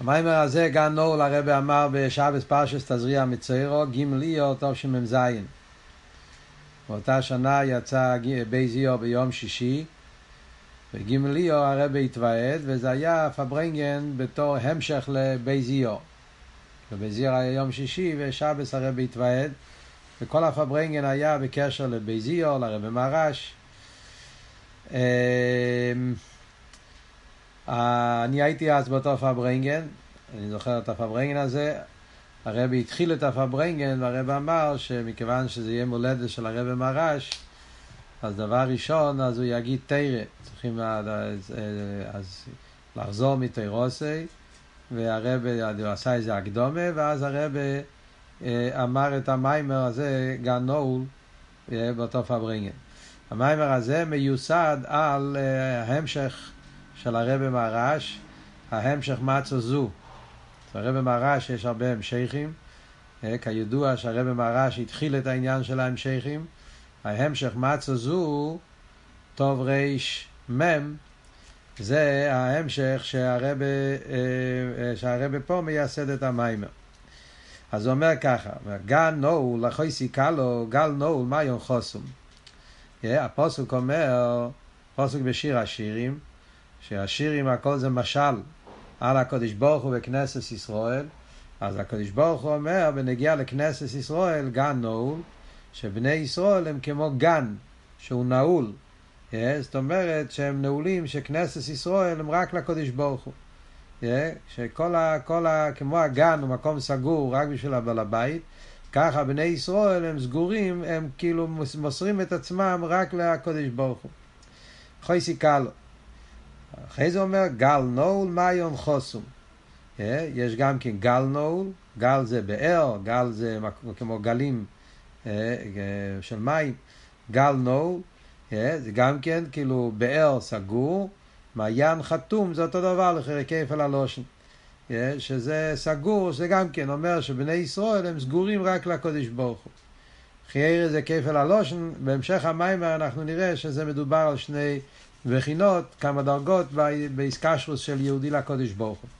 המאמר הזה גן נעול הרבי אמר בשבת פרשת תזריע מצורע ג' אייר תשמ"ז באותה שנה יצא ב' אייר ביום שישי וג' אייר הרבי התוועד וזה היה פארברענגען בתור המשך לב' אייר. וב' אייר היה יום שישי ושבת הרבי התוועד וכל הפארברענגען היה בקשר לב' אייר, לרבי מהר"ש. אמ, אני הייתי אז באותו פברנגן, אני זוכר את הפברנגן הזה. הרבי התחיל את הפברנגן והרבי אמר שמכיוון שזה יהיה מולדת של הרבי מרש, אז דבר ראשון, אז הוא יגיד תרא. צריכים אז, אז לחזור מתירוסי, והרבי עשה איזה הקדומה, ואז הרבי אה, אמר את המיימר הזה, גן נעול, אה, באותו פברנגן. המיימר הזה מיוסד על ההמשך של הרבי מרש, ההמשך מצו זו. הרבי מרש יש הרבה המשכים, אה, כידוע שהרבי מרש התחיל את העניין של ההמשכים. ההמשך מצו זו, טוב ריש מם, זה ההמשך אה, אה, שהרבי פה מייסד את המיימר. אז הוא אומר ככה, גל נעול, אחוי סיכלו, גל נעול, יום חוסום? הפוסק אומר, פוסק בשיר השירים, שהשירים הכל זה משל על הקדוש ברוך הוא בכנסת ישראל, אז הקדוש ברוך הוא אומר בנגיע לכנסת ישראל גן נעול, שבני ישראל הם כמו גן שהוא נעול. Yeah, זאת אומרת שהם נעולים שכנסת ישראל הם רק לקדוש ברוך הוא. Yeah, שכל ה, כל ה, כמו הגן הוא מקום סגור רק בשביל הבעל הבית, ככה בני ישראל הם סגורים, הם כאילו מוסרים את עצמם רק לקדוש ברוך הוא. חויסי קלו. אחרי זה אומר גל נול מיון חוסום. אה, יש גם כן גל נול, גל זה באר, גל זה כמו גלים אה, אה, של מים, גל נול, זה גם כן כאילו באר סגור, מעיין חתום זה אותו דבר לחרי כפל הלושן. שזה סגור, שזה גם כן אומר שבני ישראל הם סגורים רק לקודש ברוך הוא. חייר זה כפל הלושן, בהמשך המיימר אנחנו נראה שזה מדובר על שני וכינות, כמה דרגות באיסקשרוס של יהודי לקודש ברוך הוא.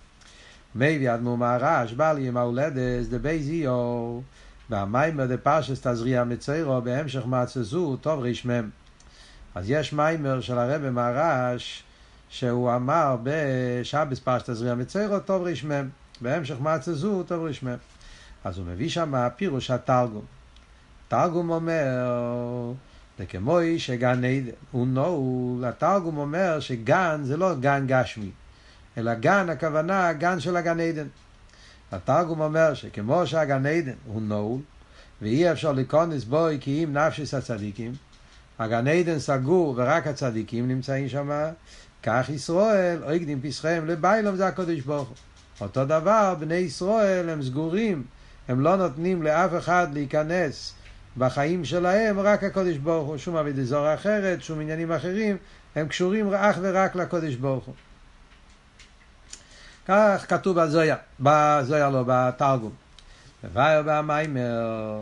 מביא אדמו מהרש, בא לי עם ההולדס, דבי זיו, והמיימר דה פרשס תזריע מציירו, בהמשך מעצזו, טוב רשמם. אז יש מיימר של הרבי מהרש, שהוא אמר בשבס פרשס תזריע מציירו, טוב רשמם. בהמשך מעצזו, טוב רשמם. אז הוא מביא שם פירוש התרגום. תרגום אומר, וכמוי שגן עדן, הוא נעול, התרגום אומר שגן זה לא גן גשמי, אלא גן הכוונה גן של הגן עדן. התרגום אומר שכמו שהגן עדן הוא נעול, ואי אפשר להיכנס בו כי אם נפשיס הצדיקים, הגן עדן סגור ורק הצדיקים נמצאים שם, כך ישראל, הקדים פסחיהם לביילום זה הקודש ברוך הוא. אותו דבר, בני ישראל הם סגורים, הם לא נותנים לאף אחד להיכנס בחיים שלהם רק הקודש ברוך הוא, שום אבי דזור אחרת, שום עניינים אחרים, הם קשורים אך ורק לקודש ברוך הוא. כך כתוב בזויה, בזויה לא, בתרגום. ובייר במיימר,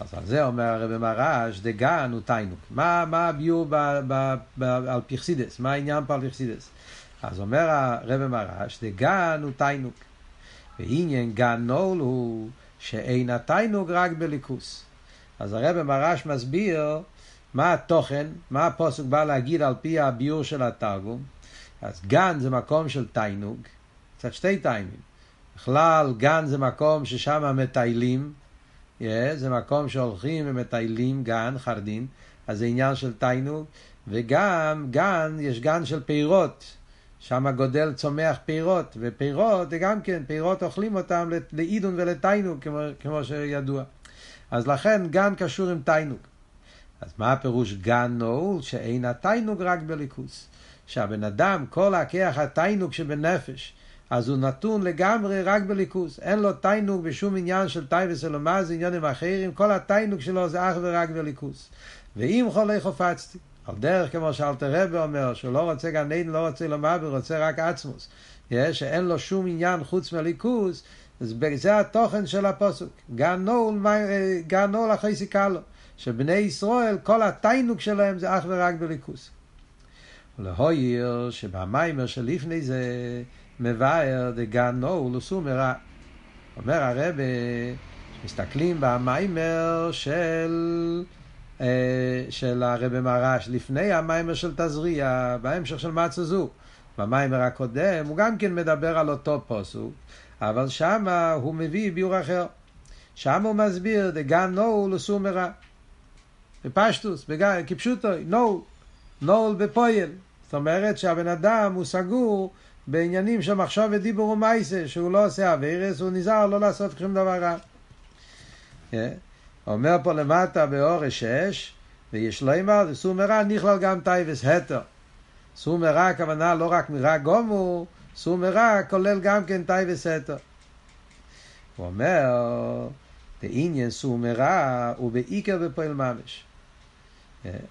אז על זה אומר הרב מרש, דגן הוא תיינוק. מה, מה הביור על פרסידס? מה העניין פה על פרסידס? אז אומר הרב מרש, דגן הוא תיינוק. ועניין גן נול הוא שאין התיינוק רק בליכוס. אז הרב מרש מסביר מה התוכן, מה הפוסק בא להגיד על פי הביור של התרגום. אז גן זה מקום של תיינוג, קצת שתי טיימים. בכלל, גן זה מקום ששם מטיילים, yeah, זה מקום שהולכים ומטיילים, גן, חרדין, אז זה עניין של תיינוג, וגם, גן, יש גן של פירות, שם גודל צומח פירות, ופירות זה גם כן, פירות אוכלים אותם לעידון ולתיינוג, כמו, כמו שידוע. אז לכן גן קשור עם תיינוג. אז מה הפירוש גן נעול? שאין התיינוג רק בליכוס. שהבן אדם, כל הכיח התיינוג שבנפש, אז הוא נתון לגמרי רק בליכוס. אין לו תיינוג בשום עניין של וסלומה, זה עניינים אחרים, כל התיינוג שלו זה אך ורק בליכוס. ואם חולי חופצתי, על דרך כמו שאלתר רבי אומר, שהוא לא רוצה גן עדן, לא רוצה לומר, הוא רוצה רק עצמוס. שאין לו שום עניין חוץ מהליכוס, זה התוכן של הפוסק. גן נול, גן נול אחרי סיכלו. שבני ישראל, כל התיינוק שלהם זה אך ורק בליכוס. ולהויר שבמיימר שלפני זה, מבאר דגן נול וסומרה. אומר הרב, מסתכלים במיימר של, אה, של הרב מרש, לפני המיימר של תזריע, בהמשך של מצה זו. במיימר הקודם הוא גם כן מדבר על אותו פוסוק, אבל שם הוא מביא ביור אחר. שם הוא מסביר דגן נול וסומרה. בפשטוס, כפשוטו, נול, נול בפויל. זאת אומרת שהבן אדם הוא סגור בעניינים של מחשוב ודיבור ומייסה, שהוא לא עושה אבירס, הוא נזהר לא לעשות שום דבר רע. Yeah. אומר פה למטה באורש שש, ויש לו אמר, סומרה נכלל גם טייבס התר. סומרה הכוונה לא רק מרע גומו, סור מרע כולל גם כן תאוות היתר. הוא אומר, בעניין סור מרע הוא בעיקר בפועל ממש.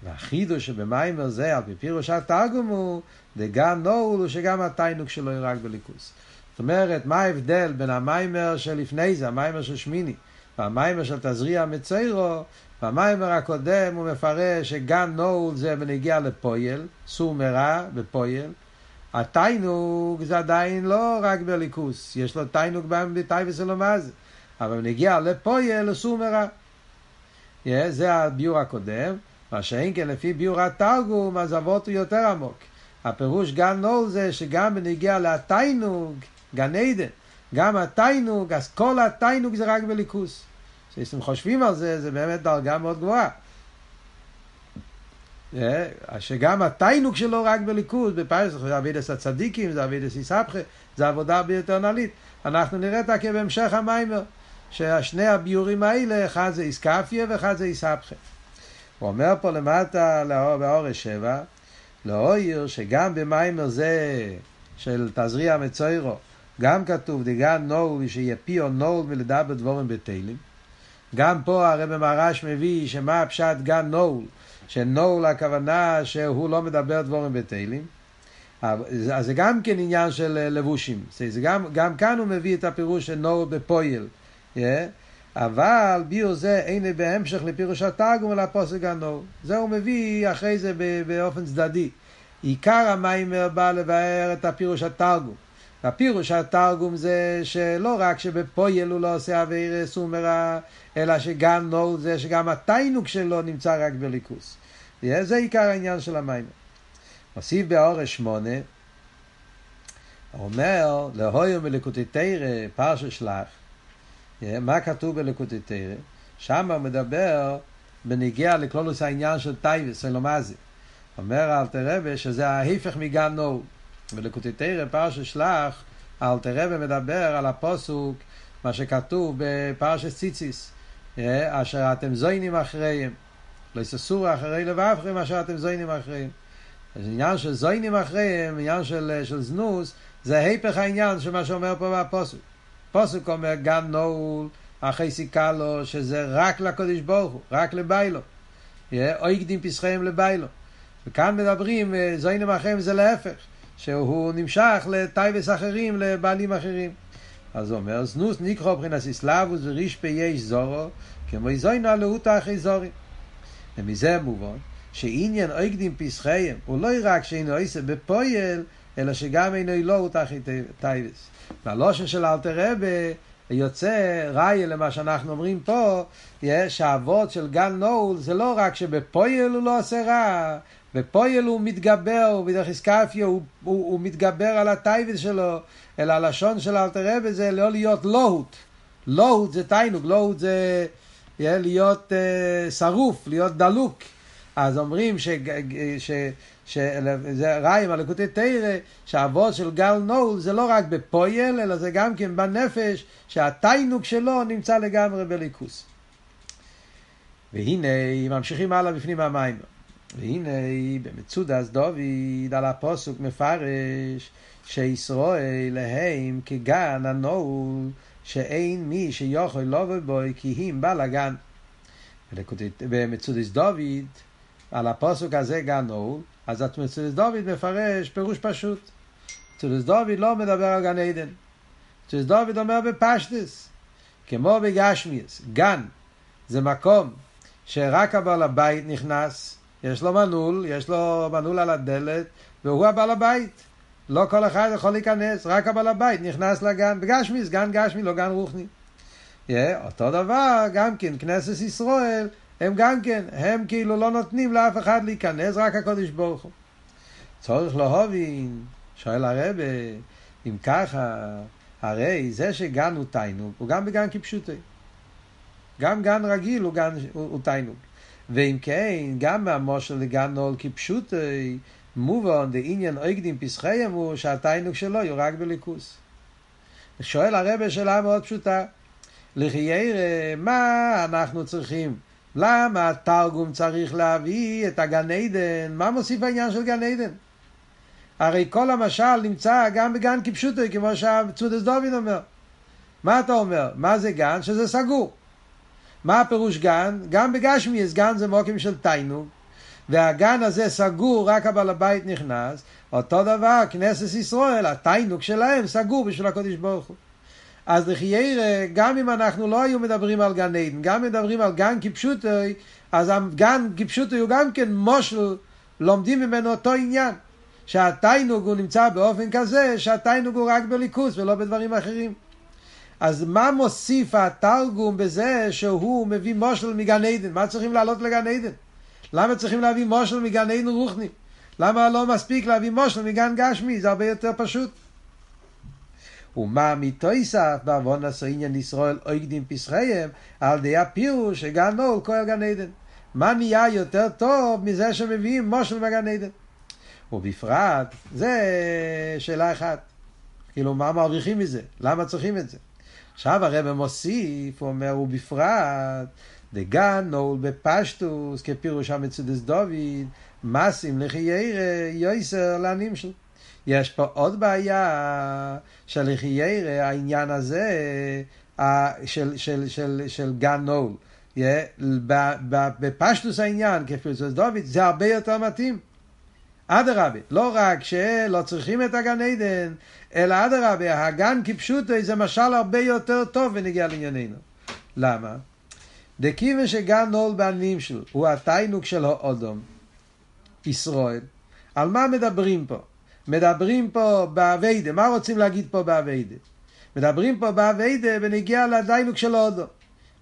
והחידוש שבמאמר זה, על פי פירוש התרגום הוא, דגן נעול הוא שגם התענוג שלו הוא רק באלקות. זאת אומרת, מה ההבדל בין המאמר שלפני זה, המאמר של שמיני, והמאמר של תזריע מצורע, במאמר הקודם הוא מפרש שגן נעול זה בנוגע לפועל, סור מרע בפועל. התיינוק זה עדיין לא רק בליכוס, יש לו תיינוק בתייבס אלומז, אבל בנגיע לפויל הוא סור מרע. Yeah, זה הביור הקודם. מה שאין כן לפי ביור התרגום, אז אבות הוא יותר עמוק. הפירוש גן נול זה שגם בנגיע לתיינוג, גן עדן, גם התיינוג, אז כל התיינוג זה רק בליכוס. כשאתם חושבים על זה, זה באמת דרגה מאוד גבוהה. שגם התיינוג שלו רק בליכוז, בפייס, זה אבידס הצדיקים, זה אבידס איסבכה, זה עבודה ביותר נלית. אנחנו נראה את זה בהמשך המיימר, ששני הביורים האלה, אחד זה איסקפיה ואחד זה איסבכה. הוא אומר פה למטה באורש שבע, לאויר שגם במיימר זה של תזריע מצוירו, גם כתוב דגן נול שיפיו נול ולדבר דבורים בתהילים. גם פה הרב מרש מביא שמה הפשט גן נול, שנול הכוונה שהוא לא מדבר דבורים בתהילים. אז זה גם כן עניין של לבושים. זה גם, גם כאן הוא מביא את הפירוש של נול בפויל. Yeah. אבל ביור זה אין בהמשך לפירוש התרגום אלא פוסק הנור. זה הוא מביא אחרי זה באופן צדדי. עיקר המיימר בא לבאר את הפירוש התרגום. הפירוש התרגום זה שלא רק שבפויל הוא לא עושה אבירס ומרה, אלא שגם נור זה שגם התיינוק שלו נמצא רק בליכוס. זה עיקר העניין של המיימר. מוסיף באורש שמונה, אומר, להויו מלקוטי תרא, פרשה שלח, מה כתוב בלקוטי תרא? שם הוא מדבר בניגיע לכלולוס העניין של טייבס, אלומזי. אומר אלתר רבי שזה ההפך מגן נול. בלקוטי תרא, פרשת שלח, אלתר רבי מדבר על הפוסוק, מה שכתוב בפרשת ציציס, אשר אתם זוינים אחריהם. לא יססורו אחרי לבבכם אשר אתם זוינים אחריהם. אז עניין של זוינים אחריהם, עניין של, של זנוס, זה ההפך העניין של מה שאומר פה בפוסוק. פוסק אומר גן נעול אחרי סיכה לו שזה רק לקודש ברוך הוא, רק לביילו. או הקדים פסחיהם לביילו. וכאן מדברים, זוינים אחרים זה להפך, שהוא נמשך לטייבס אחרים, לבעלים אחרים. אז הוא אומר, זנוס ניקחו מבחינת איסלאבוס ורישפי יש זורו, כמו זוינה להוטה אחרי זורים. ומזה מובן, שעניין אויקדים פסחיהם הוא לא רק שאינו עושה בפויל, אלא שגם אינו הוטה אחרי טייבס. והלושן של אלתר רבה יוצא ראיה למה שאנחנו אומרים פה, יש האבות של גן נול, זה לא רק שבפויל הוא לא עושה רע, בפויל הוא מתגבר, איסקפיה הוא, הוא, הוא מתגבר על הטייבס שלו, אלא הלשון של אלתר רבה זה לא להיות לוהוט. לוהוט זה תיינוג, לוהוט זה להיות uh, שרוף, להיות דלוק. אז אומרים ש... ש... שזה ריים על לקוטי תרא, שהאבות של גל נול זה לא רק בפויל, אלא זה גם כן בנפש, שהתיינוק שלו נמצא לגמרי בליכוס. והנה, ממשיכים הלאה בפנים המים. והנה, במצודס דוד על הפוסוק מפרש, שישראל להם כגן הנול, שאין מי שיוכל לבוא בו כי הם בלגן. במצודס דוד, על הפוסוק הזה גן נול, אז אצל דוד מפרש פירוש פשוט. אצל דוד לא מדבר על גן עדן. אצל דוד אומר בפשטס, כמו בגשמיאס, גן זה מקום שרק הבעל הבית נכנס, יש לו מנעול, יש לו מנעול על הדלת, והוא הבעל הבית. לא כל אחד יכול להיכנס, רק הבעל הבית נכנס לגן, בגשמיס, גן גשמי, לא גן רוחני. Yeah, אותו דבר, גם כן, כנסת ישראל, הם גם כן, הם כאילו לא נותנים לאף אחד להיכנס, רק הקודש ברוך הוא. צורך להובין, שואל הרבה, אם ככה, הרי זה שגן הוא תיינוג, הוא גם בגן כפשוטי. גם גן רגיל הוא, גן, הוא, הוא תיינוג. ואם כן, גם מהמושל לגן נול כפשוטי, מובן דעניין אויגדים פסחיהם הוא שהתיינוג שלו הוא רק בליכוס. שואל הרבה שאלה מאוד פשוטה, לחיירא, מה אנחנו צריכים? למה התרגום צריך להביא את הגן עדן? מה מוסיף העניין של גן עדן? הרי כל המשל נמצא גם בגן כפשוטו, כמו שהצודס דוד אומר. מה אתה אומר? מה זה גן? שזה סגור. מה הפירוש גן? גם בגשמיאס גן זה מוקים של תיינוג, והגן הזה סגור, רק הבעל הבית נכנס. אותו דבר, כנסת ישראל, התיינוג שלהם סגור בשביל הקודש ברוך הוא. אז לחיירא, גם אם אנחנו לא היו מדברים על גן עדן, גם מדברים על גן כפשוטוי, אז הגן כפשוטוי הוא גם כן מושל, לומדים ממנו אותו עניין. שהתיינוג הוא נמצא באופן כזה שהתיינוג הוא רק בליכוס ולא בדברים אחרים. אז מה מוסיף התרגום בזה שהוא מביא מושל מגן עדן? מה צריכים לעלות לגן עדן? למה צריכים להביא מושל מגן עדן רוחני? למה לא מספיק להביא מושל מגן גשמי? זה הרבה יותר פשוט. ומה מתויסף בעוון עשו עניין ישראל אויגדים פסחיהם על די הפירוש שגן נול כהל גן עדן. מה נהיה יותר טוב מזה שמביאים מושל מגן עדן? ובפרט, זה שאלה אחת. כאילו, מה מרוויחים מזה? למה צריכים את זה? עכשיו הרב מוסיף, הוא אומר, ובפרט, דגן נול בפשטוס, כפירוש המצודס דוד, מסים לחיירא יויסר לנמשל. יש פה עוד בעיה של לחיירא, העניין הזה של, של, של, של גן נול. בפשטוס העניין, כפירוש דוד, זה הרבה יותר מתאים. אדרבה, לא רק שלא צריכים את הגן עדן, אלא אדרבה, הגן כפשוטו זה משל הרבה יותר טוב ונגיע לענייננו. למה? דכיוון שגן נול בעניים שלו, הוא התיינוק של האודום, ישראל. על מה מדברים פה? מדברים פה באביידה, מה רוצים להגיד פה באביידה? מדברים פה בעבודה בנוגע לתענוג של האדם.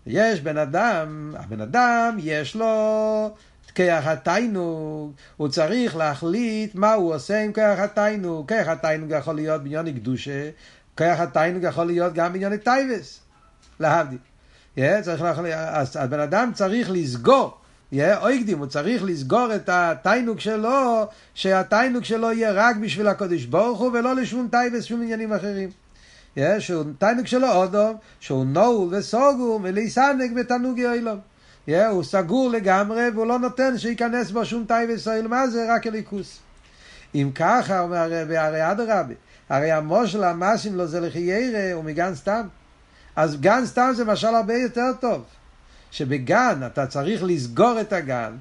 יש בן אדם, הבן אדם יש לו כוח התענוג, הוא צריך להחליט מה הוא עושה עם כוח התענוג. כוח התענוג יכול להיות בעניין קדושה, כוח התענוג יכול להיות גם בעניין תאוות, להבדיל. Yeah, צריך להחליט, אז הבן אדם צריך לסגור, yeah, עוקדים, הוא צריך לסגור את התענוג שלו, שהתענוג שלו יהיה רק בשביל הקודש ברוך הוא ולא לשום תאוות, שום עניינים אחרים. שהוא תיינוג שלו אודום, שהוא נעול וסוגום ולהיסנג בתנוג יוילום. Yeah, הוא סגור לגמרי והוא לא נותן שייכנס בו שום תאי וישראל, מה זה? רק אליקוס. אם ככה, אומר הרבי, הרי אדרבה, הרי המושל המאסים לו זה לחיירה הוא מגן סתם. אז גן סתם זה משל הרבה יותר טוב. שבגן אתה צריך לסגור את הגן,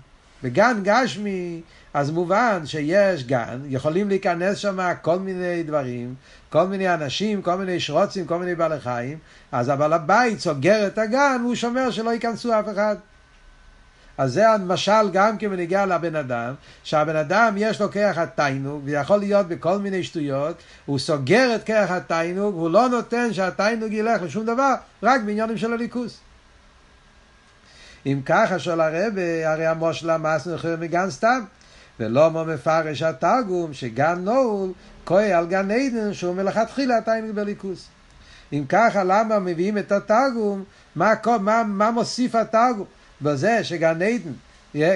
בגן גשמי, אז מובן שיש גן, יכולים להיכנס שם כל מיני דברים, כל מיני אנשים, כל מיני שרוצים, כל מיני בעלי חיים, אז הבעל הבית סוגר את הגן והוא שומר שלא ייכנסו אף אחד. אז זה המשל גם כן בנגיע לבן אדם, שהבן אדם יש לו כרך התיינוג, ויכול להיות בכל מיני שטויות, הוא סוגר את כרך התיינוג, הוא לא נותן שהתיינוג ילך לשום דבר, רק בעניינים של הליכוס. אם ככה שואל הרבה, הרי המושל המס נחר מגן סתם, ולא מו מפרש התרגום שגן נול כהה על גן עדן שהוא מלכתחילה התיינוג בליכוס. אם ככה, למה מביאים את התרגום? מה, מה, מה מוסיף התרגום? בזה שגן עדן,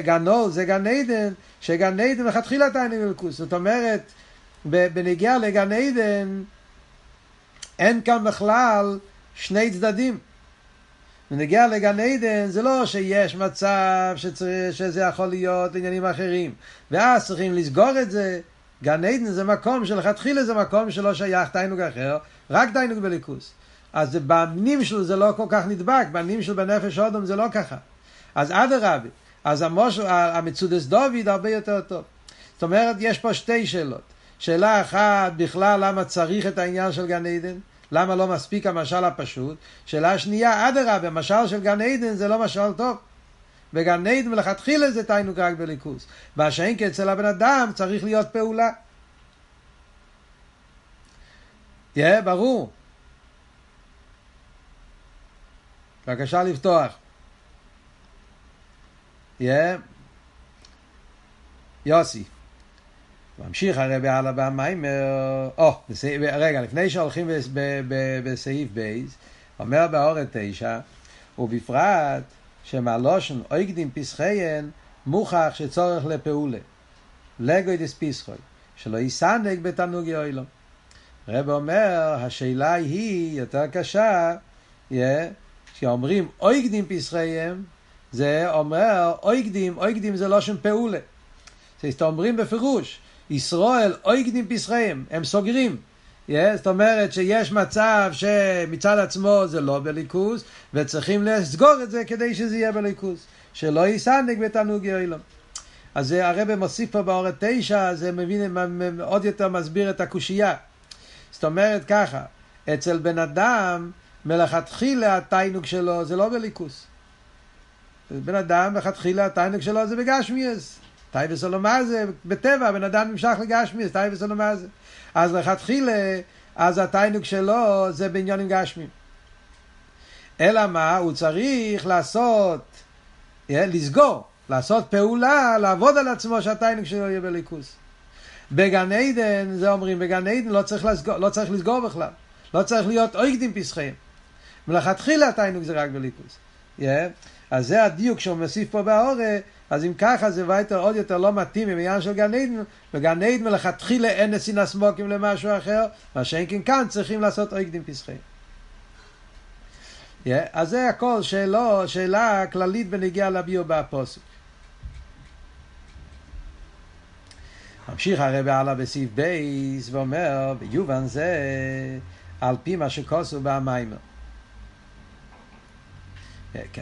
גן נול זה גן עדן, שגן עדן מלכתחילה תענוג אלוקוס. זאת אומרת, בנגיעה לגן עדן, אין כאן בכלל שני צדדים. בנגיעה לגן עדן זה לא שיש מצב שצריך, שזה יכול להיות עניינים אחרים, ואז צריכים לסגור את זה. גן עדן זה מקום שלכתחילה זה מקום שלא שייך תענוג אחר, רק תענוג בליכוס. אז בנים שלו זה לא כל כך נדבק, בנים שלו בנפש אודום זה לא ככה. אז אדרבה, אז. המצודס דוד הרבה יותר טוב. זאת אומרת, יש פה שתי שאלות. שאלה אחת, בכלל למה צריך את העניין של גן עדן? למה לא מספיק המשל הפשוט? שאלה שנייה, אדרבה, המשל של גן עדן זה לא משל טוב. בגן עדן מלכתחילה זה תיינוק רק בליכוס. והשאין כי אצל הבן אדם צריך להיות פעולה. יהיה, ברור. בבקשה לפתוח. יוסי. ממשיך הרבי הלאה במיימר, או, רגע, לפני שהולכים בסעיף בייז, אומר באורת תשע, ובפרט שמהלושן אויגדים פסחיין מוכח שצורך לפעולה. לגוי דס פסחוי, שלא יסנק בתענוג יוילו. הרב אומר, השאלה היא יותר קשה, yeah, כשאומרים אויגדים פסחיהם, זה אומר אויגדים, אויגדים זה לושן פעולה. זאת אומרים בפירוש, ישראל אויגדים פסחיהם, הם סוגרים. Yeah, זאת אומרת שיש מצב שמצד עצמו זה לא באלוקות, וצריכים לסגור את זה כדי שזה יהיה באלוקות. שלא יתענג בתענוגי עולם. אז הרב מוסיף פה בהערה תשע, זה מבין, עוד יותר מסביר את הקושייה. זאת אומרת ככה, אצל בן אדם, מלכתחילה התענוג שלו זה לא באלוקות. בן אדם, מלכתחילה התענוג שלו זה בגשמיות. תאוות עולם הזה, בטבע, בן אדם נמשך לגשמיות, תאוות עולם הזה. אז לכתחילה, אז התיינוג שלו זה בעניונים גשמיים. אלא מה? הוא צריך לעשות, לסגור, לעשות פעולה, לעבוד על עצמו שהתיינוג שלו יהיה בליכוס. בגן עדן, זה אומרים, בגן עדן לא צריך לסגור, לא צריך לסגור בכלל. לא צריך להיות אויגדים פסחיהם. מלכתחילה התיינוג זה רק בליכוס. Yeah. אז זה הדיוק שהוא מוסיף פה בהורה, אז אם ככה זה וייטר עוד יותר לא מתאים עם עניין של גן עדן, בגן עדן מלכתחילה אין נסין סמוקים למשהו אחר, מה שאין כן כאן צריכים לעשות אויגדים פסחיהם. Yeah. אז זה הכל שאלו, שאלה כללית בנגיעה לביור באפוסק. ממשיך הרב הלאה בסעיף בייס ואומר, ביובן זה על פי מה שכוסו במיימר.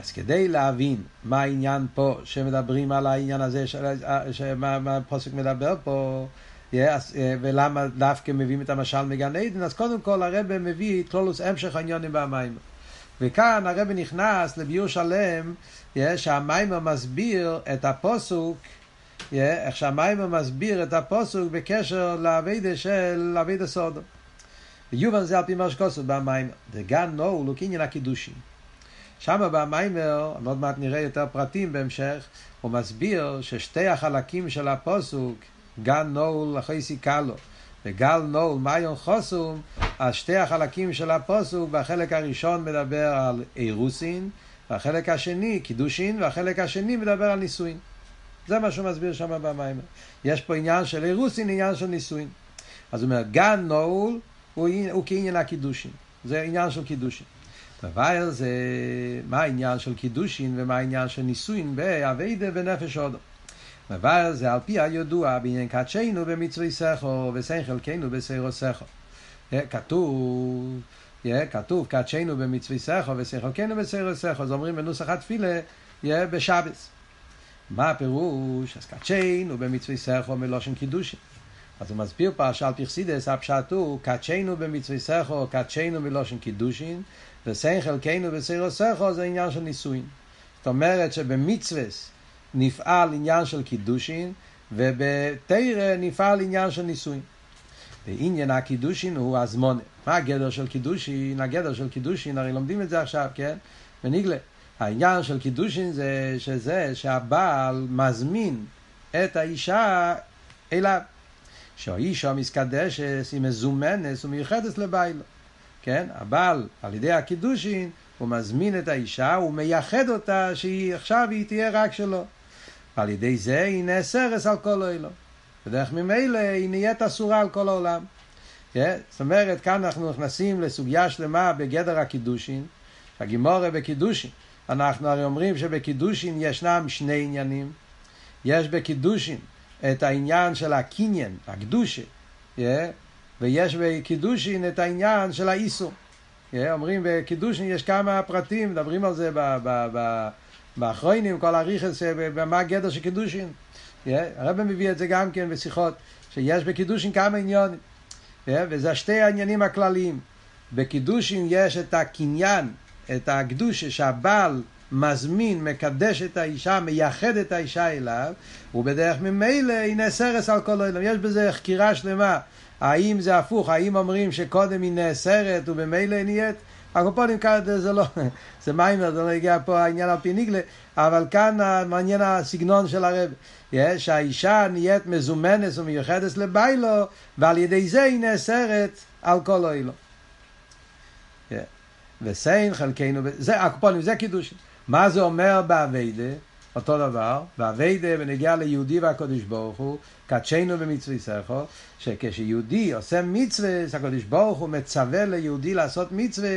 אז כדי להבין מה העניין פה, שמדברים על העניין הזה, שמה הפוסק מדבר פה, ולמה דווקא מביאים את המשל מגן עדן, אז קודם כל הרב מביא את כלולוס המשך העניונים במיימר. וכאן הרב נכנס לביור שלם, שהמיימר מסביר את הפוסוק איך שהמיימר מסביר את הפוסוק בקשר לאבידה של אבידה סודו. ויובן זה על פי מה שכוסו במיימר. דגן נו הוא קניין הקידושין. שם במיימר, עוד מעט נראה יותר פרטים בהמשך, הוא מסביר ששתי החלקים של הפוסוק, גן נול אחרי סיכלו וגל נול מיון חוסום, אז שתי החלקים של הפוסוק, בחלק הראשון מדבר על אירוסין, והחלק השני קידושין, והחלק השני מדבר על נישואין. זה מה שהוא מסביר שם במיימר. יש פה עניין של אירוסין, עניין של נישואין. אז הוא אומר, גן נעול הוא, הוא כעניין הקידושין. זה עניין של קידושין. דבר זה, מה העניין של קידושין ומה העניין של נישואין באביידה ונפש אודו. דבר זה על פי הידוע בעניין קדשנו במצווי סכו וסן חלקנו בסיירו סכו. כתוב, כתוב קדשנו במצווי סכו וסן חלקנו בסיירו סכו. אז אומרים בנוסח התפילה בשבס. מה הפירוש? אז קדשנו במצווי סכו מלושן קידושין. אז הוא מסביר פרשת פרסידס, הפשט הוא, קדשנו במצווי סכו, קדשנו מלושן קידושין, וסן חלקנו בסיירו סכו זה עניין של נישואין. זאת אומרת שבמצווס נפעל עניין של קידושין, ובתרא נפעל עניין של נישואין. ועניין הקידושין הוא הזמונה. מה הגדר של קידושין? הגדר של קידושין, הרי לומדים את זה עכשיו, כן? בניגלה. העניין של קידושין זה שזה שהבעל מזמין את האישה אליו. שהאישה מסקדשת, היא מזומנת ומיוחדת לביילו. כן? הבעל, על ידי הקידושין, הוא מזמין את האישה, הוא מייחד אותה שהיא עכשיו היא תהיה רק שלו. ועל ידי זה היא נאסרת על כל העולם. בדרך ממילא היא נהיית אסורה על כל העולם. Yeah, זאת אומרת, כאן אנחנו נכנסים לסוגיה שלמה בגדר הקידושין, הגימורה בקידושין. אנחנו הרי אומרים שבקידושין ישנם שני עניינים. יש בקידושין את העניין של הקניין, הקדושה, yeah, ויש בקידושין את העניין של האיסור. Yeah, אומרים בקידושין יש כמה פרטים, מדברים על זה באחרונים, כל הריכס, מה הגדר של קידושין. Yeah, הרב מביא את זה גם כן בשיחות, שיש בקידושין כמה עניונים. Yeah, וזה שתי העניינים הכלליים. בקידושין יש את הקניין, את הקדושה שהבעל מזמין, מקדש את האישה, מייחד את האישה אליו, ובדרך ממילא היא נאסרס על כל העולם. יש בזה חקירה שלמה. האם זה הפוך, האם אומרים שקודם היא נאסרת וממילא היא נהיית? הקופונים כאן זה לא, זה מיימר, זה לא הגיע פה העניין על פי ניגלה, אבל כאן מעניין הסגנון של הרב, שהאישה נהיית מזומנת ומיוחדת לביילו, ועל ידי זה היא נאסרת על כל אילו. וסיין חלקנו, זה הקופונים, זה קידוש. מה זה אומר באביידה? אותו דבר, באביידה בנגיע ליהודי והקדוש ברוך הוא, קדשנו במצווי סכו, שכשיהודי עושה מצווה, הקדוש ברוך הוא מצווה ליהודי לעשות מצווה,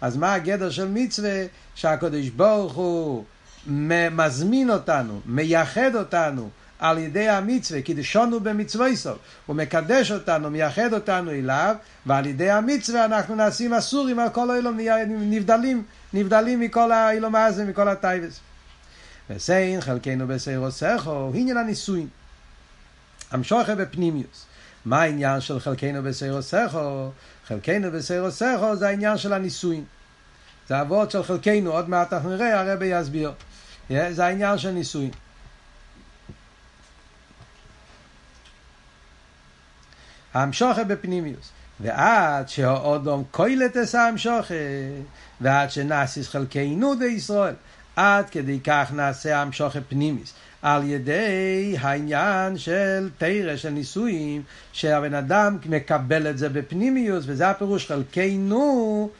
אז מה הגדר של מצווה? שהקדוש ברוך הוא מזמין אותנו, מייחד אותנו על ידי המצווה, כי דשונו במצווה סוף, הוא מקדש אותנו, מייחד אותנו אליו, ועל ידי המצווה אנחנו נעשים אסורים על כל האילום, נבדלים, נבדלים מכל האילום הזה, מכל הטייבס. וסיין חלקנו בסיירו סכו, עניין הנישואין. המשוכה בפנימיוס. מה העניין של חלקנו בסיירו סכו? חלקנו בסיירו סכו זה העניין של הנישואין. זה אבות של חלקנו, עוד מעט אנחנו נראה, הרבי יסביר. זה העניין של נישואין. המשוכה בפנימיוס. ועד שהאודום כוילת אסא המשוכה, ועד שנאסיס חלקנו די ישראל, עד כדי כך נעשה המשוכה פנימיס. על ידי העניין של תרא, של נישואים, שהבן אדם מקבל את זה בפנימיוס, וזה הפירוש חלקנו,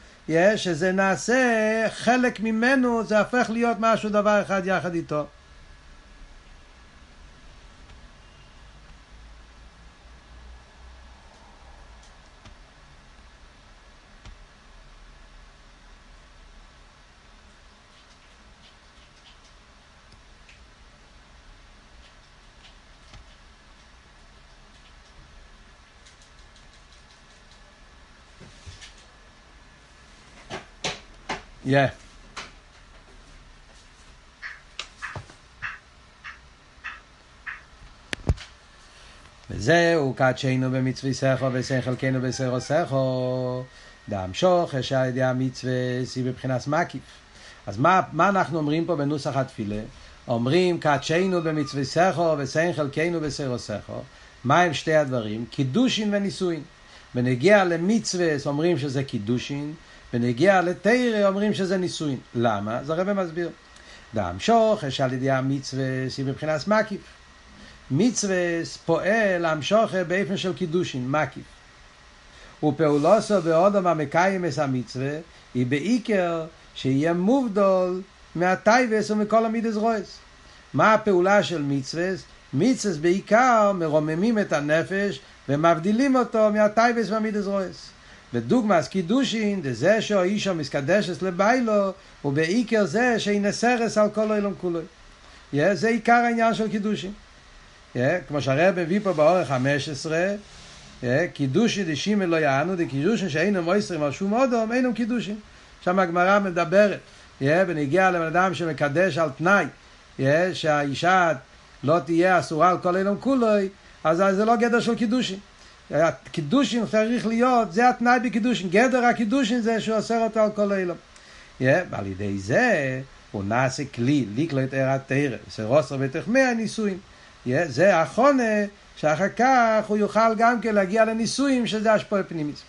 שזה נעשה חלק ממנו, זה הופך להיות משהו דבר אחד יחד איתו. Yeah. וזהו קדשנו במצווי סכו ושכל בסרו סכו דאמשוך יש על ידי המצווה סי בבחינת מקיף אז מה, מה אנחנו אומרים פה בנוסח התפילה? אומרים קדשנו במצווי סכו ושכל חלקנו בסרו סכו מה הם שתי הדברים? קידושין ונישואין בנגיע למצווה אומרים שזה קידושין ונגיע לתרא אומרים שזה נישואין. למה? אז הרב מסביר. דאמשוך יש על ידי המצווה סי מבחינת מקיף. מצווה פועל המשוך באופן של קידושין, מקיף. ופעולוסו באודום המקיים את המצווה היא בעיקר שיהיה מובדול מהטייבס ומכל המידס רויס. מה הפעולה של מצווה? מצווה בעיקר מרוממים את הנפש ומבדילים אותו מהטייבס והמידס רויס. ודוגמאס קידושין, זה שהאישה מסקדשת לביילו, ובעיקר זה שהיא נסרס על כל העולם כולו. Yeah, זה עיקר העניין של קידושין. Yeah, כמו שהרב מביא פה באורך 15, yeah, קידושין דשימי לא יענו, דקידושין שאינם מויסרים על שום אודום, אינם קידושין. שם הגמרא מדברת, yeah, ונגיע לבן אדם שמקדש על תנאי, yeah, שהאישה לא תהיה אסורה על כל העולם כולו, אז זה לא גדר של קידושין. הקידושין צריך להיות, זה התנאי בקידושין, גדר הקידושין זה שהוא אוסר אותו על כל. Yeah, ועל ידי זה הוא נעשה כלי, ליקלו את ער התרא, סרוסר ותחמי הנישואין. זה החונה שאחר כך הוא יוכל גם כן להגיע לנישואין שזה השפוע פנימית.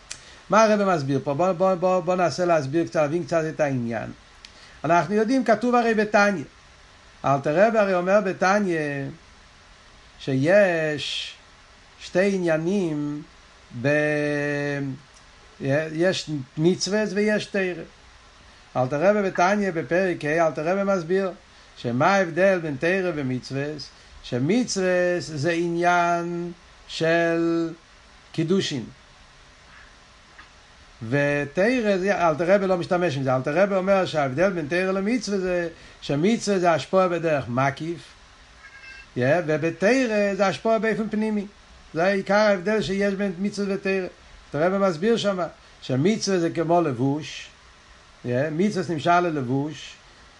מה הרב מסביר פה? בוא, בוא, בוא, בוא ננסה להסביר קצת, להבין קצת את העניין. אנחנו יודעים, כתוב הרי בתניא. אלתר רב הרי אומר בתניא שיש שתי עניינים, ב... יש מצווה ויש תרא. אלתר רבי בתניא בפרק ה' אלתר רבי מסביר שמה ההבדל בין תרא ומצווה? שמצווה זה עניין של קידושין. ותרא, אלתר רבי לא משתמש עם זה, אלתר רבי אומר שההבדל בין תרא למצווה זה שמצווה זה השפוע בדרך מקיף, yeah, ובתרא זה השפוע באופן פנימי. זה עיקר ההבדל שיש בין מצווה ותרא. הרב מסביר שם שמצווה זה כמו לבוש, מצווה נמשל ללבוש,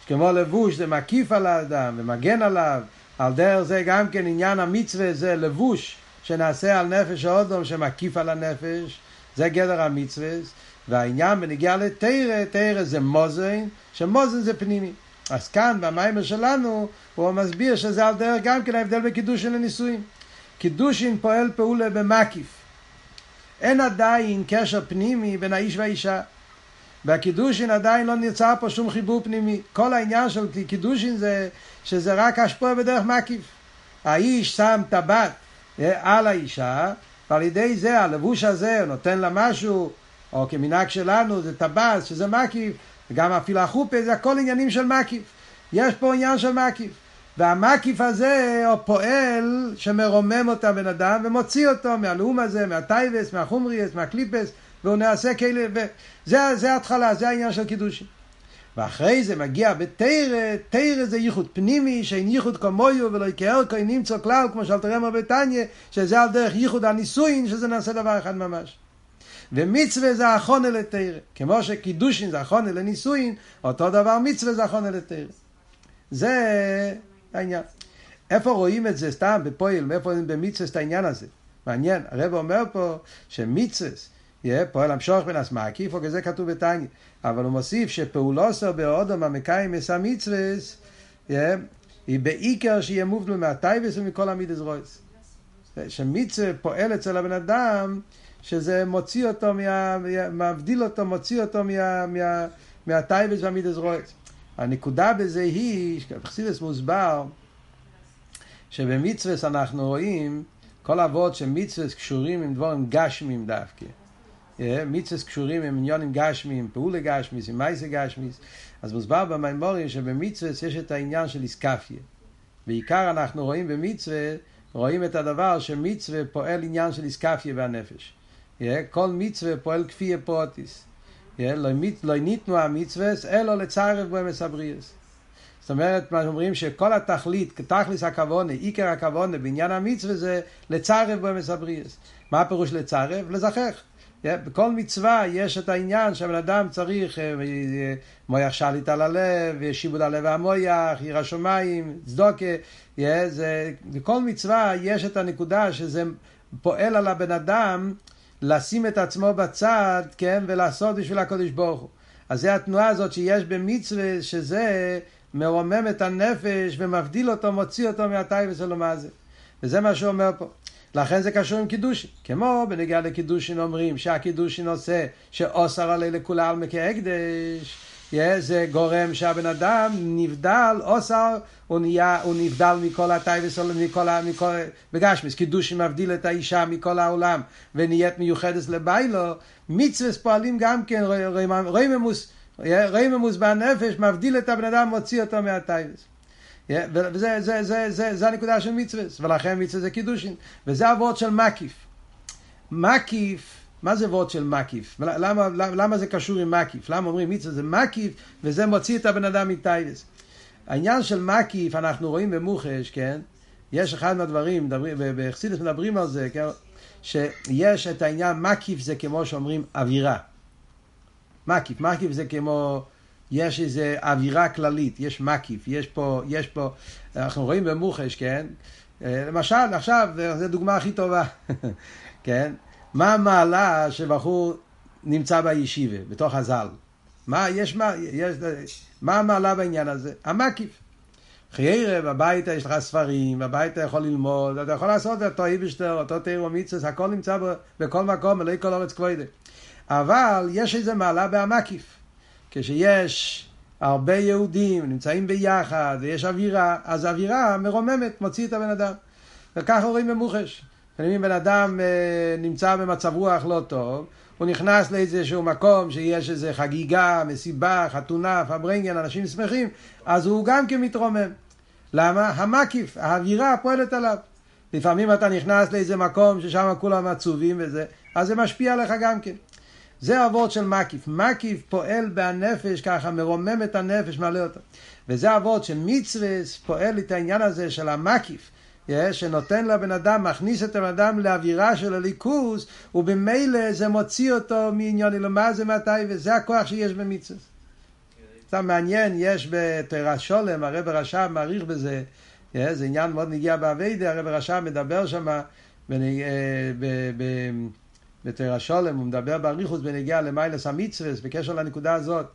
כמו לבוש זה מקיף על האדם ומגן עליו, על דרך זה גם כן עניין המצווה זה לבוש שנעשה על נפש האודום שמקיף על הנפש, זה גדר המצווה, והעניין בנגיע לתרא, תרא זה מוזן, שמוזן זה פנימי. אז כאן במיימר שלנו הוא מסביר שזה על דרך גם כן ההבדל בקידוש של הנישואים. קידושין פועל פעולה במקיף. אין עדיין קשר פנימי בין האיש והאישה. והקידושין עדיין לא נמצא פה שום חיבור פנימי. כל העניין של קידושין זה שזה רק השפוע בדרך מקיף. האיש שם טבעת אה, על האישה, ועל ידי זה, הלבוש הזה, נותן לה משהו, או כמנהג שלנו, זה טבעת, שזה מקיף, וגם אפילו החופה, זה הכל עניינים של מקיף. יש פה עניין של מקיף. והמקיף הזה הוא פועל שמרומם אותה בן אדם ומוציא אותו מהלאום הזה, מהטייבס, מהחומריאס, מהקליפס, והוא נעשה כאלה, וזה זה ההתחלה, זה העניין של קידושין. ואחרי זה מגיע בתרא, תרא זה ייחוד פנימי, שאין ייחוד כמויו ולא יקהר כהן נמצא כלל, כמו שאלת רמר בתניא, שזה על דרך ייחוד הנישואין, שזה נעשה דבר אחד ממש. ומצווה זה החונה לתרא. כמו שקידושין זה החונה לנישואין, אותו דבר מצווה זה החונה לתרא. זה העניין. איפה רואים את זה סתם בפועל, מאיפה רואים במצווה את העניין הזה? מעניין, הרב אומר פה שמצווה יהיה פועל המשוך בין הסמקיף, או כזה כתוב בתניא. אבל הוא מוסיף שפעולוסו באודום המקיים אס המצווס, היא בעיקר שיהיה מובדל מהטייבס ומכל המידס רויס. שמצווה פועל אצל הבן אדם, שזה מוציא אותו, מה, מבדיל אותו, מוציא אותו מה, מה, מהטייבס והמידס רויס. הנקודה בזה היא, בחסידס מוסבר, שבמצווה אנחנו רואים כל אבות שמצווה קשורים עם דבורים גשמים דווקא. מצווה קשורים עם עניונים גשמיים, פעולה גשמיס, עם מייסה גשמיס. אז מוסבר במימורים שבמצווה יש את העניין של איסקפיה. בעיקר אנחנו רואים במצווה, רואים את הדבר שמצווה פועל עניין של איסקפיה והנפש. כל מצווה פועל כפי פרוטיס. לא ניתנו המצווה אלא לצרף בהם הסבריאס. זאת אומרת, מה שאומרים שכל התכלית, תכליס הכוונה, עיקר הכוונה בעניין המצווה זה לצרף בהם הסבריאס. מה הפירוש לצרף? לזכך. בכל מצווה יש את העניין שהבן אדם צריך אה, אה, מויח שליט על הלב, שיבוד הלב והמויח, עיר השמיים, צדוקה, בכל מצווה יש את הנקודה שזה פועל על הבן אדם לשים את עצמו בצד, כן, ולעשות בשביל הקודש ברוך הוא. אז זה התנועה הזאת שיש במצווה, שזה מרומם את הנפש ומבדיל אותו, מוציא אותו מהטייבס ולמה זה. וזה מה שהוא אומר פה. לכן זה קשור עם קידושין. כמו בנגיעה לקידושין אומרים שהקידושין עושה שאוסר עלי לכולה על מקי הקדש. זה גורם שהבן אדם נבדל, אוסר, הוא, נהיה, הוא נבדל מכל הטייבס, מכל, מכל, בגשמיס, קידושין מבדיל את האישה מכל העולם ונהיית מיוחדת לביילו, מצווה פועלים גם כן, רייממוס, רייממוס בנפש מבדיל את הבן אדם, מוציא אותו מהטייבס. וזה זה, זה, זה, זה הנקודה של מצווה, ולכן מצווה זה קידושין, וזה הוורד של מקיף. מקיף, מה זה וורד של מקיף? למה, למה, למה זה קשור עם מקיף? למה אומרים מצווה זה מקיף, וזה מוציא את הבן אדם מטייבס? העניין של מקיף, אנחנו רואים במוחש, כן? יש אחד מהדברים, בחסידס מדברים על זה, כן? שיש את העניין, מקיף זה כמו שאומרים אווירה. מקיף, מקיף זה כמו... יש איזו אווירה כללית, יש מקיף, יש פה, יש פה, אנחנו רואים במוחש, כן? אה, למשל, עכשיו, זו דוגמה הכי טובה, כן? מה המעלה שבחור נמצא בישיבה, בתוך הזל? מה, יש מה, יש, מה המעלה בעניין הזה? המקיף. חיירה, בבית יש לך ספרים, בבית אתה יכול ללמוד, אתה יכול לעשות אותו איבשטר, אותו תירו מיצוס, הכל נמצא בכל מקום, אלוהי כל ארץ כבודה. אבל יש איזה מעלה בהמקיף. כשיש הרבה יהודים נמצאים ביחד ויש אווירה, אז האווירה מרוממת, מוציא את הבן אדם. וככה רואים במוחש. אם בן אדם אה, נמצא במצב רוח לא טוב, הוא נכנס לאיזשהו מקום שיש איזו חגיגה, מסיבה, חתונה, פברנגן, אנשים שמחים, אז הוא גם כן מתרומם. למה? המקיף, האווירה פועלת עליו. לפעמים אתה נכנס לאיזה מקום ששם כולם עצובים וזה, אז זה משפיע עליך גם כן. זה אבות של מקיף. מקיף פועל בנפש ככה, מרומם את הנפש, מעלה אותה. וזה אבות של מצווה, פועל את העניין הזה של המקיף. שנותן לבן אדם, מכניס את הבן אדם לאווירה של הליכוס, ובמילא זה מוציא אותו מעניין אלומה זה מתי, וזה הכוח שיש במצווה. סתם מעניין, יש בתרא שולם, הרב רש"ב מעריך בזה, זה עניין מאוד נגיע באביידה, הרב רש"ב מדבר שם בתרא שולם, הוא מדבר באריכוס בנגיע למיילס המצווה, בקשר לנקודה הזאת.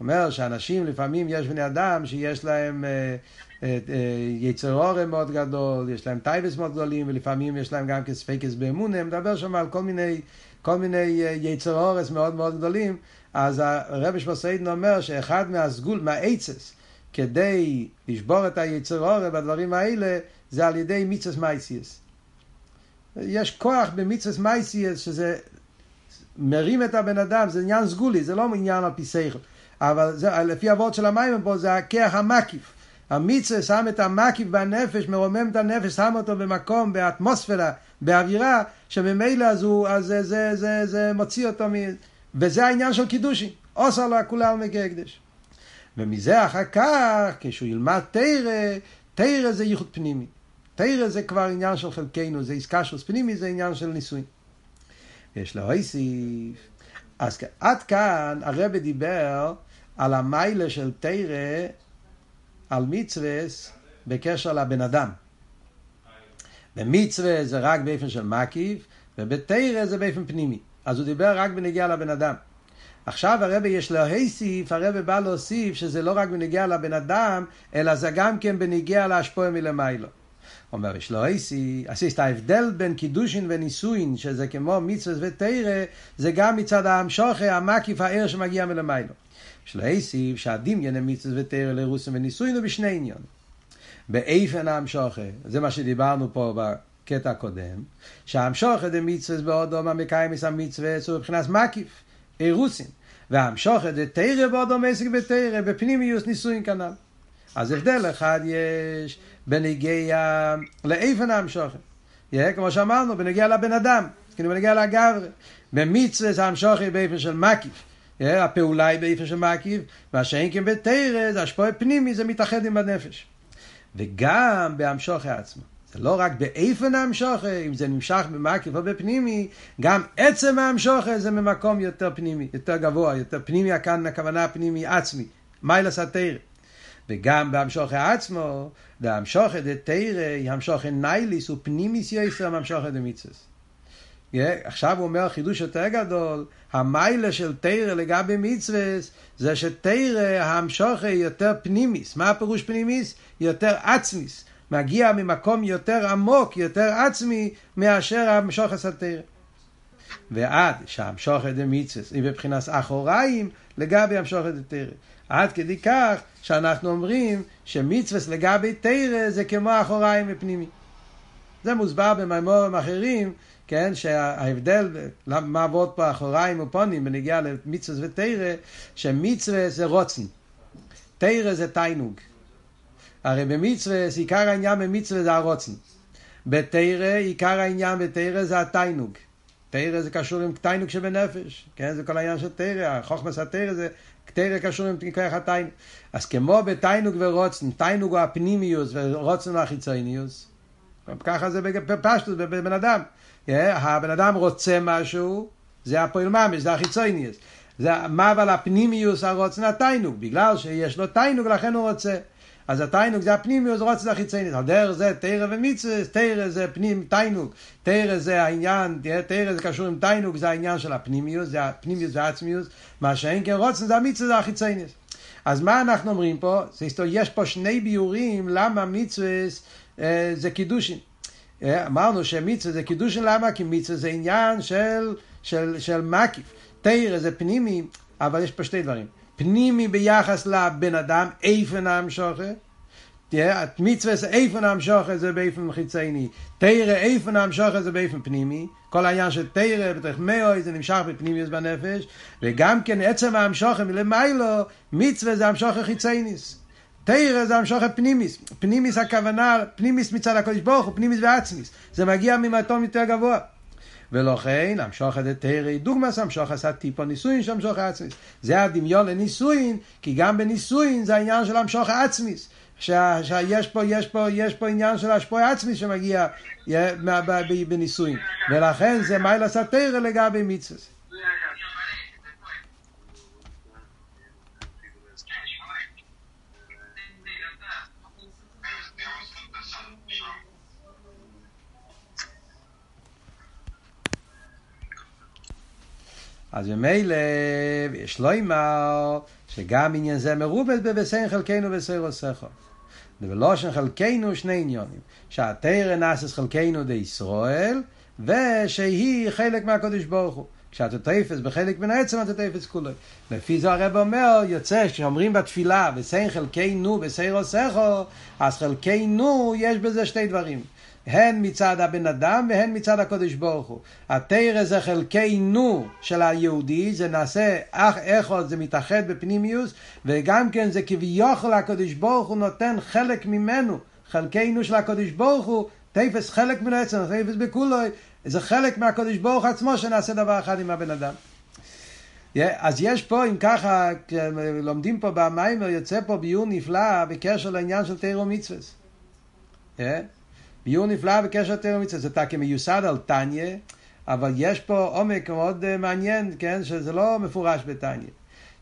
אומר שאנשים, לפעמים יש בני אדם שיש להם אה, אה, אה, יצר אורם מאוד גדול, יש להם טייבס מאוד גדולים, ולפעמים יש להם גם כספקס באמונה, מדבר שם על כל מיני כל מיני יצר אורס מאוד מאוד גדולים, אז הרבי שמסעידן אומר שאחד מהסגול, מהעצס, כדי לשבור את היצר אורס בדברים האלה, זה על ידי מיצס מייסיאס. יש כוח במיצס מייסיאס שזה מרים את הבן אדם, זה עניין סגולי, זה לא עניין על פי שכל. אבל זה, לפי הוורד של המים פה זה הכיח המקיף. המצווה שם את המקיף בנפש, מרומם את הנפש, שם אותו במקום, באטמוספירה, באווירה, שממילא אז, הוא, אז זה, זה, זה, זה מוציא אותו, מ... וזה העניין של קידושין. עושה לו הכולה על מגי הקדש. ומזה אחר כך, כשהוא ילמד תרא, תרא זה ייחוד פנימי. תרא זה כבר עניין של חלקנו, זה עסקה של פנימי, זה עניין של נישואין. יש לו להוסיף. אז עד כאן הרב דיבר על המיילה של תרא, על מצווה בקשר לבן אדם. במצווה זה רק באופן של מקיף, ובתרא זה באופן פנימי. אז הוא דיבר רק בנגיעה לבן אדם. עכשיו הרב יש להוסיף, הרב בא להוסיף שזה לא רק בנגיעה לבן אדם, אלא זה גם כן בנגיעה להשפועה מלמיילו. אומר יש לו אייסי, עשית ההבדל בין קידושין ונישואין, שזה כמו מצווה ותרא, זה גם מצד ההמשוכה, המקיף הער שמגיע מלמיילו. יש לו אייסי, שהדמיין המצווה ותרא לרוסים ונישואין הוא בשני עניון. באיפן ההמשוכה, זה מה שדיברנו פה בקטע הקודם, שההמשוכה דה מצווה באודום המקיימס המצווה, הוא מבחינת מקיף, אירוסין. וההמשוכה דה תרא באודום עסק בתרא, בפנימיוס נישואין כנ"ל. אז הבדל אחד יש בנגיע לאיפן המשוכן. כמו שאמרנו, בנגיע לבן אדם, כאילו בנגיע לגברי. במצווה זה המשוכן באיפן של מקיף. הפעולה היא באיפן של מקיף, מה שאין כן בתרא, זה השפועה פנימי, זה מתאחד עם הנפש. וגם בהמשוכן עצמו. זה לא רק באיפן המשוכן, אם זה נמשך במקיף או בפנימי, גם עצם המשוכן זה ממקום יותר פנימי, יותר גבוה, יותר פנימי, כאן הכוונה פנימי עצמי. מיילס התרא. וגם בהמשוכי עצמו, והמשוכי דה תרא, המשוכי נייליס הוא פנימיס יסר מהמשוכי דה מיצס. עכשיו הוא אומר חידוש יותר גדול, המיילה של תרא לגבי מצווה זה שתרא המשוכי יותר פנימיס. מה הפירוש פנימיס? יותר עצמיס. מגיע ממקום יותר עמוק, יותר עצמי, מאשר המשוכס התרא. ועד שהמשוכי דה מצווה היא בבחינת אחוריים לגבי המשוכי דה תרא. עד כדי כך שאנחנו אומרים שמצווה לגבי תרא זה כמו אחוריים ופנימי. זה מוסבר במימורים אחרים, כן, שההבדל, מה עבוד פה אחוריים ופונים בנגיעה למצווה ותרא, שמצווה זה רוצן, תרא זה תיינוג. הרי במצווה, עיקר העניין במצווה זה הרוצן. בתרא, עיקר העניין בתרא זה התיינוג. תרא זה קשור עם תיינוג שבנפש, כן? זה כל העניין של תרא, חוכמס התרא זה תרא קשור עם כוח התיינוג. אז כמו בתיינוג ורוצן, תיינוג הוא הפנימיוס ורוצן הוא החיצוניוס, ככה זה בפשטוס, בבן אדם. הבן אדם רוצה משהו, זה הפועל ממש, זה החיצוניוס. זה מה אבל הפנימיוס הרוצן התיינוג, בגלל שיש לו תיינוג לכן הוא רוצה. אז התיינוג זה הפנימיוס, רוצה זה החיצוניות. על דרך זה תרא ומצווה, תרא זה פנים, תיינוג. תרא זה העניין, תרא זה קשור עם תיינוג, זה העניין של הפנימיוס, זה הפנימיוס והעצמיוס. מה שאין כן רוצן זה המצווה, זה החיצוניות. אז מה אנחנו אומרים פה? יש פה שני ביורים למה מצווה זה קידושין. אמרנו שמצווה זה קידושין, למה? כי מצווה זה עניין של, של, של מקיף. תרא זה פנימי, אבל יש פה שתי דברים. פנימי ביחס לבן אדם, איפן המשוכר. מצווה זה איפן המשוכר זה באיפן חיצייני. תרא איפן המשוכר זה באיפן פנימי. כל העניין של תרא בתוך מאוי זה נמשך בפנימיוס בנפש. וגם כן עצם המשוכר מלמיילו, מצווה זה המשוכר חיצייניס. תרא זה המשוכר פנימיס. פנימיס הכוונה, פנימיס מצד הקודש ברוך הוא, פנימיס ועצמיס. זה מגיע ממתום יותר גבוה. ולכן המשוחד תרא דוגמא המשוחד הטיפו נישואין של המשוחד עצמיס. זה הדמיון לנישואין, כי גם בנישואין זה העניין של המשוחד עצמיס. שיש פה, יש פה, יש פה עניין של השפוע עצמי שמגיע בנישואין. ולכן זה מיילס התרא לגבי מצווה. אז ממילא יש לו אמר שגם עניין זה מרובד בבסיין חלקנו בסיירו סכו. ובלושן חלקנו שני עניונים. שהתרא נאסס חלקנו די ישראל, ושהיא חלק מהקודש ברוך הוא. כשאתה תופס בחלק מן העצם אתה תופס כולו. לפי זה הרב אומר, יוצא שאומרים בתפילה, וסיין חלקי נו וסייר סכו, אז חלקי נו יש בזה שתי דברים. הן מצד הבן אדם והן מצד הקודש ברוך הוא. התרא זה חלקי נו של היהודי, זה נעשה אח אחד, זה מתאחד בפנימיוס, וגם כן זה כביכול הקודש ברוך הוא נותן חלק ממנו, חלקי נו של הקודש ברוך הוא, תפס חלק מן העצם, תפס בכולוי, זה חלק מהקודש ברוך עצמו שנעשה דבר אחד עם הבן אדם. Yeah, אז יש פה, אם ככה, לומדים פה במיימר, יוצא פה ביור נפלא בקשר לעניין של תירו מצווה. Yeah. ביור נפלא בקשר לתירו מצווה, זה מיוסד על טניה, אבל יש פה עומק מאוד uh, מעניין, כן, שזה לא מפורש בטניה.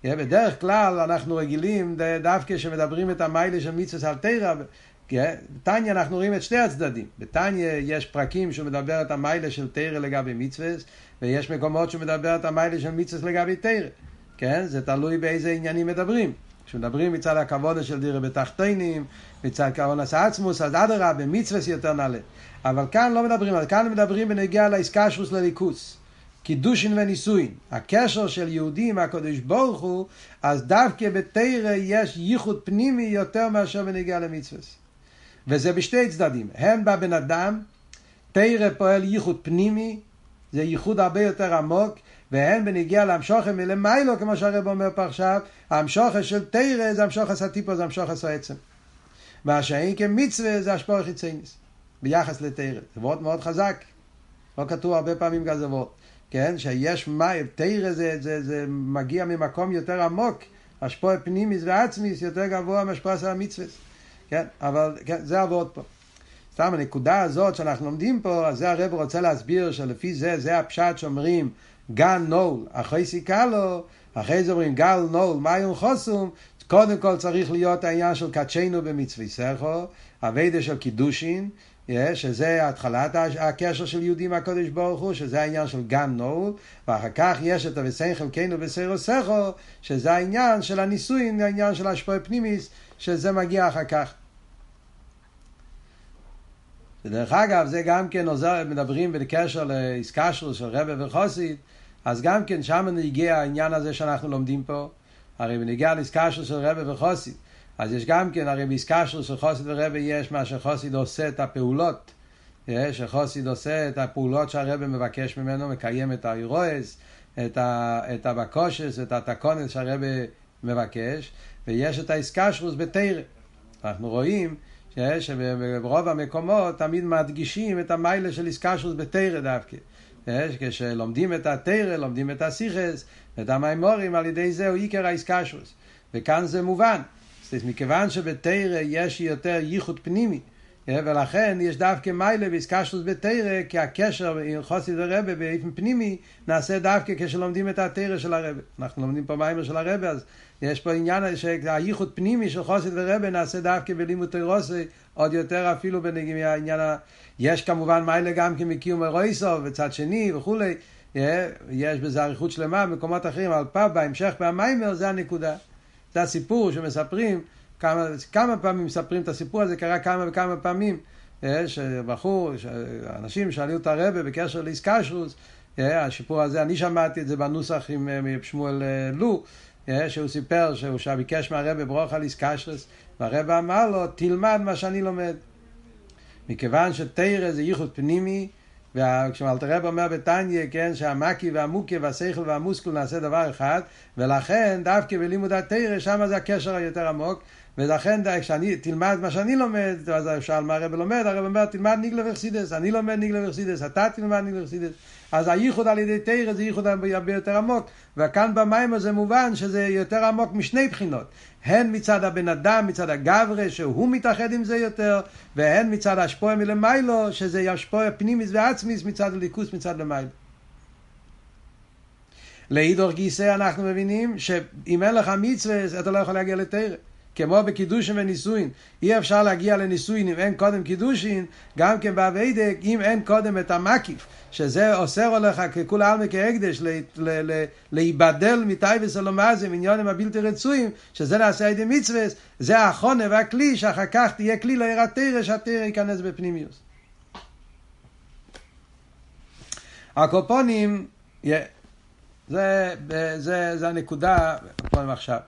Yeah, בדרך כלל אנחנו רגילים דווקא שמדברים את המיילה של מצווה על תירה, בתניא אנחנו רואים את שני הצדדים. בתניא יש פרקים שמדבר את המיילה של תרא לגבי מצווה, ויש מקומות שמדבר את המיילה של מצווה לגבי תרא. כן? זה תלוי באיזה עניינים מדברים. כשמדברים מצד הכבוד של דירה בתחתינים, מצד כוונס עצמוס, אז אדרבה, במצווה יותר נעלה. אבל כאן לא מדברים, כאן מדברים בנגיע לעסקשוס לליכוס. קידושין ונישואין. הקשר של יהודי עם הקדוש ברוך הוא, אז דווקא בתרא יש ייחוד פנימי יותר מאשר בנגיע למצווה. וזה בשתי צדדים, הן בבן אדם, תרא פועל ייחוד פנימי, זה ייחוד הרבה יותר עמוק, והן בנגיע להמשוכם מלמיילו, כמו שהרב אומר פה עכשיו, המשוכם של תרא זה המשוכם הטיפו, זה המשוכם העצם. מה שאין כמצווה זה השפוע חיצייניס, ביחס לתרא. זה וורט מאוד חזק, לא כתוב הרבה פעמים כזה וורט, כן? שיש מה, תרא זה, זה, זה מגיע ממקום יותר עמוק, השפוע פנימיס ועצמיס יותר גבוה מהשפוע של המצווה. כן, אבל כן, זה עבוד פה. סתם הנקודה הזאת שאנחנו לומדים פה, אז זה הרב רוצה להסביר שלפי זה, זה הפשט שאומרים גן נול, אחרי סיכלו, אחרי זה אומרים גל נול, מיון חוסום, קודם כל צריך להיות העניין של קדשנו במצווי סכו, הווידה של קידושין, שזה התחלת הקשר של יהודים הקודש ברוך הוא, שזה העניין של גן נול, ואחר כך יש את הווסן חלקנו בסרו סכו, שזה העניין של הנישואין, העניין של השפוע פנימיס, שזה מגיע אחר כך. ודרך אגב, זה גם כן עוזר, מדברים בקשר לאיסקשרוס של רבה וחוסית, אז גם כן שם נגיע העניין הזה שאנחנו לומדים פה, הרי בנגיע לאיסקשרוס של רבה וחוסית, אז יש גם כן, הרי באיסקשרוס של חוסית ורבה יש מה שחוסית עושה את הפעולות, שחוסית עושה את הפעולות שהרבה מבקש ממנו, מקיים את האירועס, את, ה, את הבקושס, את התקונס שהרבה מבקש, ויש את האיסקשרוס בתרא. אנחנו רואים שברוב המקומות תמיד מדגישים את המיילה של איסקשרוס בתרא דווקא. כשלומדים את התרא, לומדים את הסיכס, את המימורים, על ידי זה הוא עיקר האיסקשרוס. וכאן זה מובן. מכיוון שבתרא יש יותר ייחוד פנימי, ולכן יש דווקא מיילה ואיסקשרוס בתרא, כי הקשר עם חוסי ורבה באופן פנימי נעשה דווקא כשלומדים את התרא של הרבה. אנחנו לומדים פה מיימר של הרבה, אז יש פה עניין שהייחוד פנימי של חוסי ורבה נעשה דווקא בלימוד תירוסי, עוד יותר אפילו בעניין ה... יש כמובן מיילה גם כן מקיום אירויסו וצד שני וכולי, יש בזה אריכות שלמה במקומות אחרים, אבל פעם בהמשך במיימר זה הנקודה. זה הסיפור שמספרים. כמה, כמה פעמים מספרים את הסיפור הזה, קרה כמה וכמה פעמים, אה, שבחור, אנשים שאלו את הרבה בקשר לאיסקשרוס, אה, הסיפור הזה, אני שמעתי את זה בנוסח עם אה, שמואל לו, שהוא סיפר שהוא ביקש מהרבה ברוך על איסקשרוס, והרבה אמר לו, תלמד מה שאני לומד. מכיוון שתרא זה ייחוד פנימי, וכשאלתר רב אומר בתניא, כן, שהמקי והמוקי והשכל והמוסקול נעשה דבר אחד, ולכן דווקא בלימוד התרא, שם זה הקשר היותר עמוק, ולכן כשאני, תלמד מה שאני לומד, אז שאל מה הרב לומד, הרב אומר תלמד ניגלה וחסידס, אני לומד ניגלה וחסידס, אתה תלמד ניגלה וחסידס. אז הייחוד על ידי תרא זה ייחוד הרבה יותר עמוק, וכאן במים הזה מובן שזה יותר עמוק משני בחינות. הן מצד הבן אדם, מצד הגברה, שהוא מתאחד עם זה יותר, והן מצד השפוע מלמיילו, שזה השפוע פנימיס ועצמיס מצד הליכוס מצד למיילו. לאידור גיסא אנחנו מבינים שאם אין לך מצווה, אתה לא יכול להגיע לתרא. כמו בקידושין ונישואין, אי אפשר להגיע לנישואין אם אין קודם קידושין, גם כן באביידק, אם אין קודם את המקיף, שזה אוסר עליך ככול עלמא כהקדש, להיבדל מטייבס אלומזים, עניונים הבלתי רצויים, שזה נעשה על ידי מצווה, זה החונה והכלי, שאחר כך תהיה כלי לעיר התרא, שהתרא ייכנס בפנימיוס. הקופונים, זה, זה, זה הנקודה, עכשיו.